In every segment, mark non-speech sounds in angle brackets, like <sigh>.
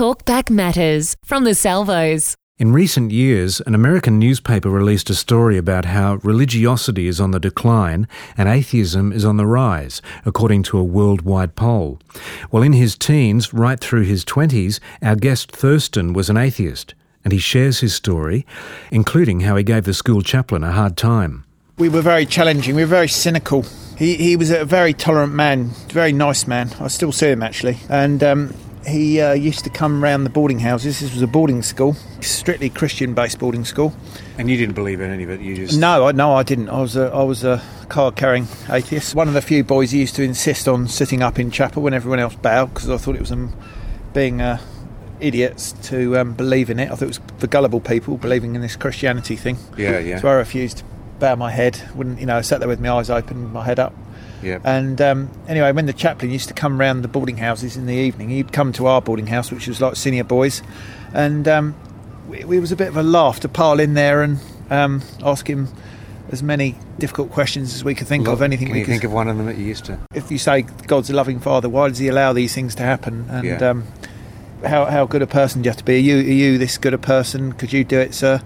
Talkback Matters from the Salvos. In recent years, an American newspaper released a story about how religiosity is on the decline and atheism is on the rise, according to a worldwide poll. Well, in his teens, right through his 20s, our guest Thurston was an atheist, and he shares his story, including how he gave the school chaplain a hard time. We were very challenging, we were very cynical. He, he was a very tolerant man, very nice man. I still see him actually. And um, he uh, used to come round the boarding houses. This was a boarding school, strictly Christian-based boarding school. And you didn't believe in any of it. You just no, I, no, I didn't. I was a, I was a card-carrying atheist. One of the few boys he used to insist on sitting up in chapel when everyone else bowed because I thought it was um, being uh, idiots to um, believe in it. I thought it was for gullible people believing in this Christianity thing. Yeah, yeah. So I refused to bow my head. Wouldn't you know? I sat there with my eyes open, my head up. Yeah. And um, anyway, when the chaplain used to come round the boarding houses in the evening, he'd come to our boarding house, which was like senior boys, and um, it, it was a bit of a laugh to pile in there and um, ask him as many difficult questions as we could think Look, of. Anything Can we you could. think of one of them that you used to? if you say God's a loving Father, why does He allow these things to happen? And Yeah. um, how how good a person do you have to be? Are you are you this good a person? Could you do it, sir?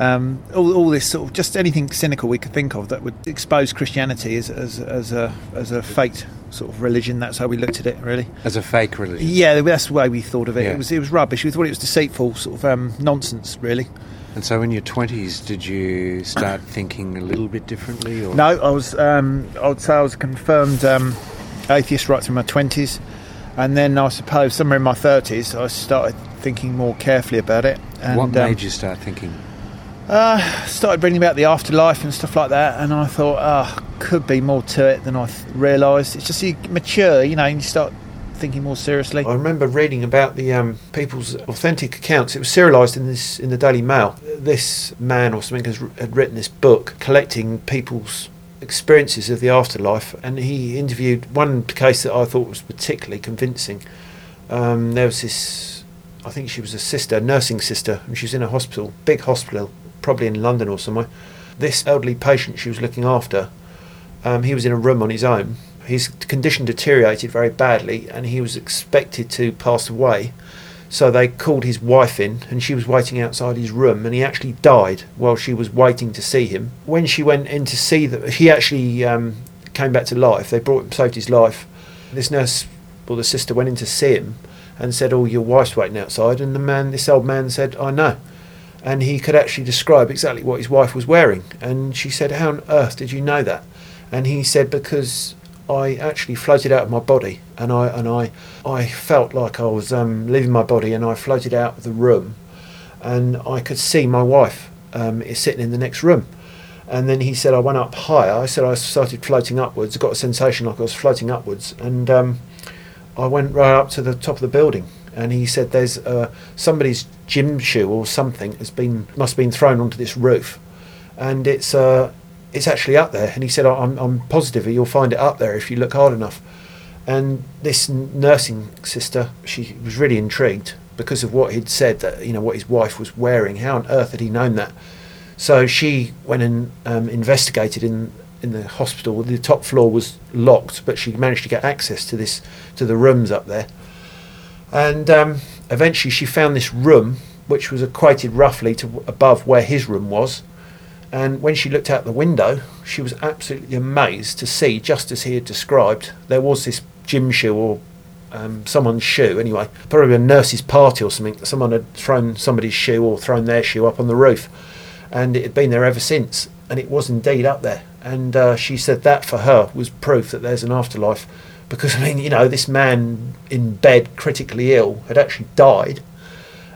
Um, all, all this sort of just anything cynical we could think of that would expose Christianity as as, as a as a faked sort of religion. That's how we looked at it, really. As a fake religion. Yeah, that's the way we thought of it. Yeah. It was it was rubbish. We thought it was deceitful, sort of um, nonsense, really. And so in your 20s, did you start <coughs> thinking a little bit differently? Or? No, I was. Um, I would say I was a confirmed um, atheist right through my twenties, and then I suppose somewhere in my thirties I started thinking more carefully about it. And, what um, made you start thinking? Uh, started reading about the afterlife and stuff like that, and I thought, ah, could be more to it than I th- realised. It's just you mature, you know, and you start thinking more seriously. I remember reading about the um, people's authentic accounts. It was serialised in this in the Daily Mail. This man or something has, had written this book collecting people's experiences of the afterlife, and he interviewed one case that I thought was particularly convincing. Um, there was this, I think she was a sister, nursing sister, and she was in a hospital, big hospital, probably in London or somewhere. This elderly patient she was looking after, um, he was in a room on his own. His condition deteriorated very badly, and he was expected to pass away. So they called his wife in, and she was waiting outside his room, and he actually died while she was waiting to see him. When she went in to see that, he actually um, came back to life. They brought him, saved his life. This nurse or the sister went in to see him and said, "Oh, your wife's waiting outside." And the man, this old man, said, "I know." And he could actually describe exactly what his wife was wearing. And she said, "How on earth did you know that?" And he said, "Because I actually floated out of my body, and I and I I felt like I was um, leaving my body, and I floated out of the room, and I could see my wife um, is sitting in the next room." And then he said, I went up higher. I said I started floating upwards. got a sensation like I was floating upwards, and um, I went right up to the top of the building. And he said, "There's uh, somebody's gym shoe or something has been must have been thrown onto this roof, and it's uh, it's actually up there." And he said, "I'm I'm positive you'll find it up there if you look hard enough." And this nursing sister, she was really intrigued because of what he'd said that you know what his wife was wearing. How on earth had he known that? So she went and um, investigated in in the hospital. The top floor was locked, but she managed to get access to this to the rooms up there. And um, eventually, she found this room, which was equated roughly to above where his room was. And when she looked out the window, she was absolutely amazed to see, just as he had described, there was this gym shoe or um, someone's shoe, anyway, probably a nurse's party or something. Someone had thrown somebody's shoe or thrown their shoe up on the roof, and it had been there ever since. And it was indeed up there. And uh, she said that for her was proof that there's an afterlife. Because, I mean, you know, this man in bed, critically ill, had actually died.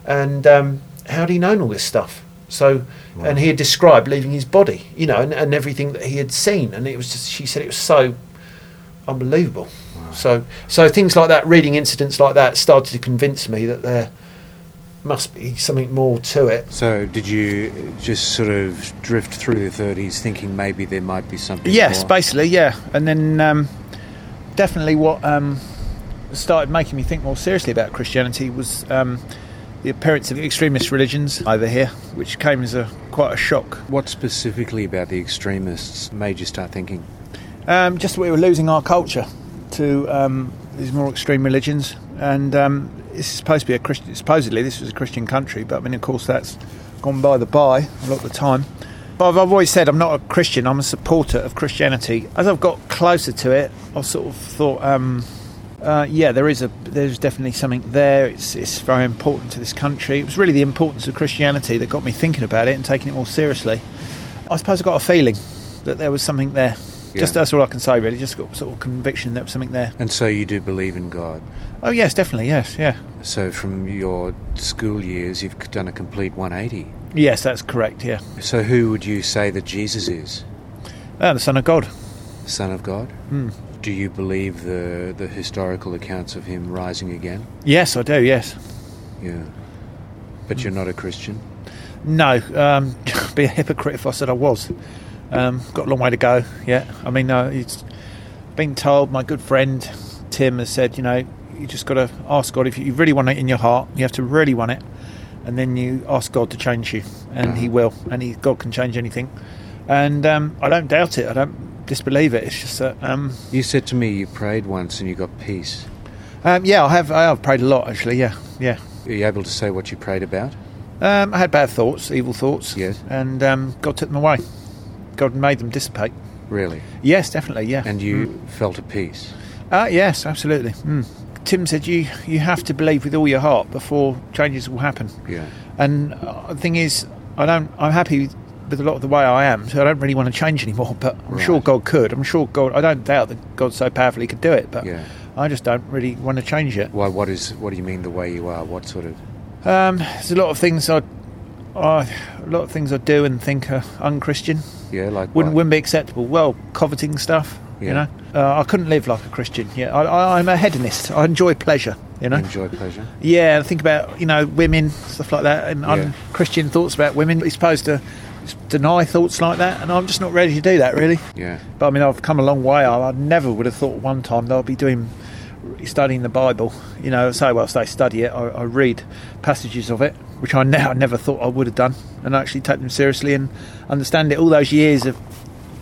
And um, how had he known all this stuff? So, and he had described leaving his body, you know, and, and everything that he had seen. And it was just, she said it was so unbelievable. So, so things like that, reading incidents like that, started to convince me that there must be something more to it. So did you just sort of drift through the 30s thinking maybe there might be something Yes, more? basically, yeah. And then um, definitely what um, started making me think more seriously about Christianity was um, the appearance of extremist religions over here, which came as a quite a shock. What specifically about the extremists made you start thinking? Um, just that we were losing our culture to um, these more extreme religions, and um, this supposed to be a Christian. Supposedly, this was a Christian country, but I mean, of course, that's gone by the by a lot of the time. But I've, always said I'm not a Christian. I'm a supporter of Christianity. As I've got closer to it, I've sort of thought, um, uh, yeah, there is a there's definitely something there. It's it's very important to this country. It was really the importance of Christianity that got me thinking about it and taking it more seriously. I suppose I got a feeling that there was something there. Yeah. Just that's all I can say, really. Just got sort of conviction that there was something there. And so you do believe in God. Oh yes, definitely, yes, yeah, So from your school years, you've done a complete 180. Yes, that's correct, yeah. So who would you say that Jesus is? Ah, the Son of God. The Son of God? Hmm. Do you believe the, the historical accounts of him rising again? Yes, I do. Yes. Yeah. But you're not a Christian? No, um, <laughs> be a hypocrite if I said I was. Um, got a long way to go. Yeah, I mean, uh, it's been told. My good friend Tim has said, you know, you just got to ask God if you really want it in your heart. You have to really want it, and then you ask God to change you, and He will. And he, God can change anything. And um, I don't doubt it. I don't disbelieve it. It's just that, um, You said to me you prayed once and you got peace. um, yeah, I have. I have prayed a lot actually. Yeah, yeah. Are you able to say what you prayed about? Um, I had bad thoughts, evil thoughts. Yes. And um, God took them away. God made them dissipate. Really? Yes, definitely. Yeah. And you felt at peace? Uh, yes, absolutely. Mm. Tim said you you have to believe with all your heart before changes will happen. Yeah. And uh, the thing is, I don't. I'm happy with a lot of the way I am, so I don't really want to change anymore. <laughs> But I'm sure God could. I'm sure God. I don't doubt that God so powerfully could do it. But Yeah. I just don't really want to change it. Why? What is? What do you mean the way you are? What sort of? Um, there's a lot of things I, I, a lot of things I do and think are unchristian. Yeah, like Wouldn't what? wouldn't be acceptable. Well, coveting stuff. You know, uh, I couldn't live like a Christian. Yeah, I, I, I'm a hedonist. I enjoy pleasure. You know. enjoy pleasure. Yeah, I think about you know women stuff like that, and Yeah. un-Christian thoughts about women. You're supposed to deny thoughts like that, and I'm just not ready to do that really. Yeah. But I mean, I've come a long way. I, I never would have thought one time that I'd be doing studying the Bible. You know, say whilst say study it. I, I read passages of it, which I <laughs> now never thought I would have done, and actually take them seriously and understand it. All those years of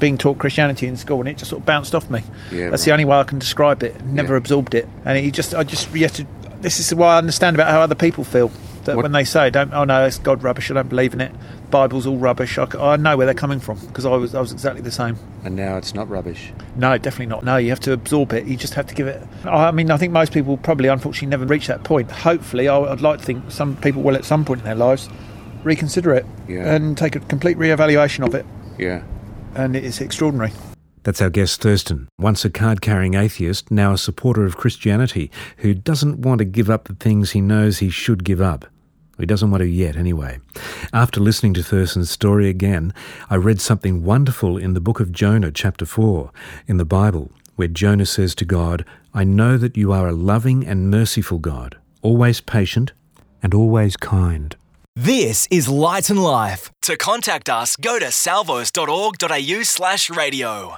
being taught Christianity in school, and it just sort of bounced off me. Yeah, That's the only way I can describe it. Never Yeah. absorbed it, and it just, I just, you have to. This is why I understand about how other people feel. That What- when they say, "Don't," oh no, it's God rubbish. I don't believe in it. Bible's all rubbish. I know where they're coming from because I was, I was exactly the same. And now it's not rubbish. No, definitely not. No, you have to absorb it. You just have to give it. I mean, I think most people probably, unfortunately, never reach that point. Hopefully, I- I'd like to think some people will, at some point in their lives, reconsider it Yeah. and take a complete re-evaluation of it. Yeah. And it's extraordinary. That's our guest Thurston, once a card carrying atheist, now a supporter of Christianity, who doesn't want to give up the things he knows he should give up. He doesn't want to yet, anyway. After listening to Thurston's story again, I read something wonderful in the book of Jonah, chapter 4, in the Bible, where Jonah says to God, I know that you are a loving and merciful God, always patient and always kind. This is Light and Life. To contact us, go to salvos.org.au slash radio.